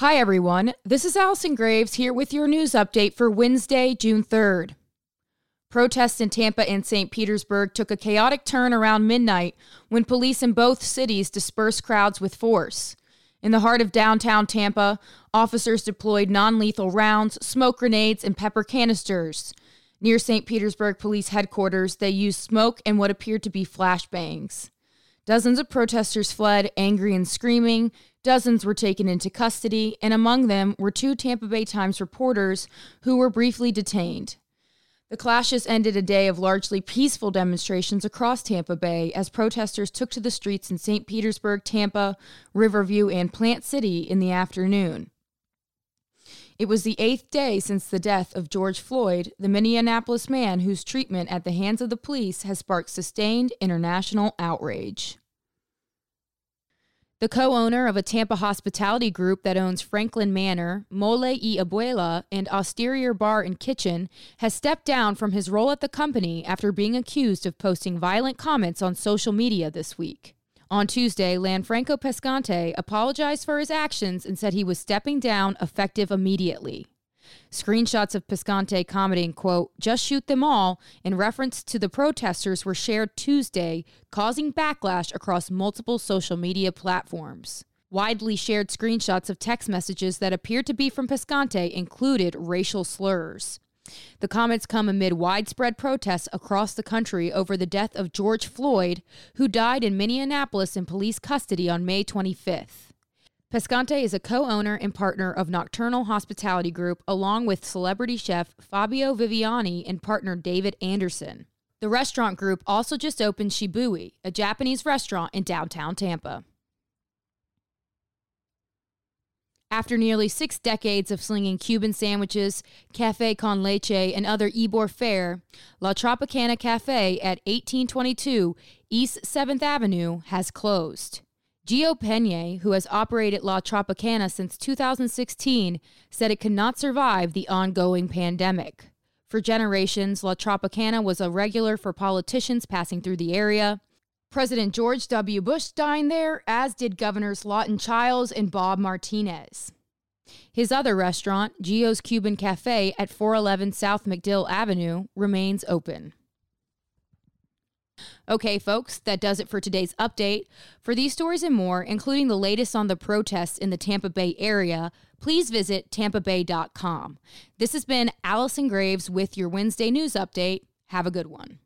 Hi, everyone. This is Allison Graves here with your news update for Wednesday, June 3rd. Protests in Tampa and St. Petersburg took a chaotic turn around midnight when police in both cities dispersed crowds with force. In the heart of downtown Tampa, officers deployed non lethal rounds, smoke grenades, and pepper canisters. Near St. Petersburg Police Headquarters, they used smoke and what appeared to be flashbangs. Dozens of protesters fled, angry and screaming. Dozens were taken into custody, and among them were two Tampa Bay Times reporters who were briefly detained. The clashes ended a day of largely peaceful demonstrations across Tampa Bay as protesters took to the streets in St. Petersburg, Tampa, Riverview, and Plant City in the afternoon. It was the eighth day since the death of George Floyd, the Minneapolis man whose treatment at the hands of the police has sparked sustained international outrage. The co owner of a Tampa hospitality group that owns Franklin Manor, Mole y Abuela, and Osteria Bar and Kitchen has stepped down from his role at the company after being accused of posting violent comments on social media this week. On Tuesday, Lanfranco Pescante apologized for his actions and said he was stepping down effective immediately. Screenshots of Pescante commenting, quote, just shoot them all, in reference to the protesters were shared Tuesday, causing backlash across multiple social media platforms. Widely shared screenshots of text messages that appeared to be from Pescante included racial slurs. The comments come amid widespread protests across the country over the death of George Floyd, who died in Minneapolis in police custody on May 25th. Pescante is a co owner and partner of Nocturnal Hospitality Group, along with celebrity chef Fabio Viviani and partner David Anderson. The restaurant group also just opened Shibui, a Japanese restaurant in downtown Tampa. After nearly six decades of slinging Cuban sandwiches, cafe con leche, and other Ybor fare, La Tropicana Cafe at 1822 East 7th Avenue has closed. Gio Pena, who has operated La Tropicana since 2016, said it could not survive the ongoing pandemic. For generations, La Tropicana was a regular for politicians passing through the area. President George W. Bush dined there, as did Governors Lawton Chiles and Bob Martinez. His other restaurant, Gio's Cuban Cafe at 411 South MacDill Avenue, remains open. Okay, folks, that does it for today's update. For these stories and more, including the latest on the protests in the Tampa Bay area, please visit tampabay.com. This has been Allison Graves with your Wednesday news update. Have a good one.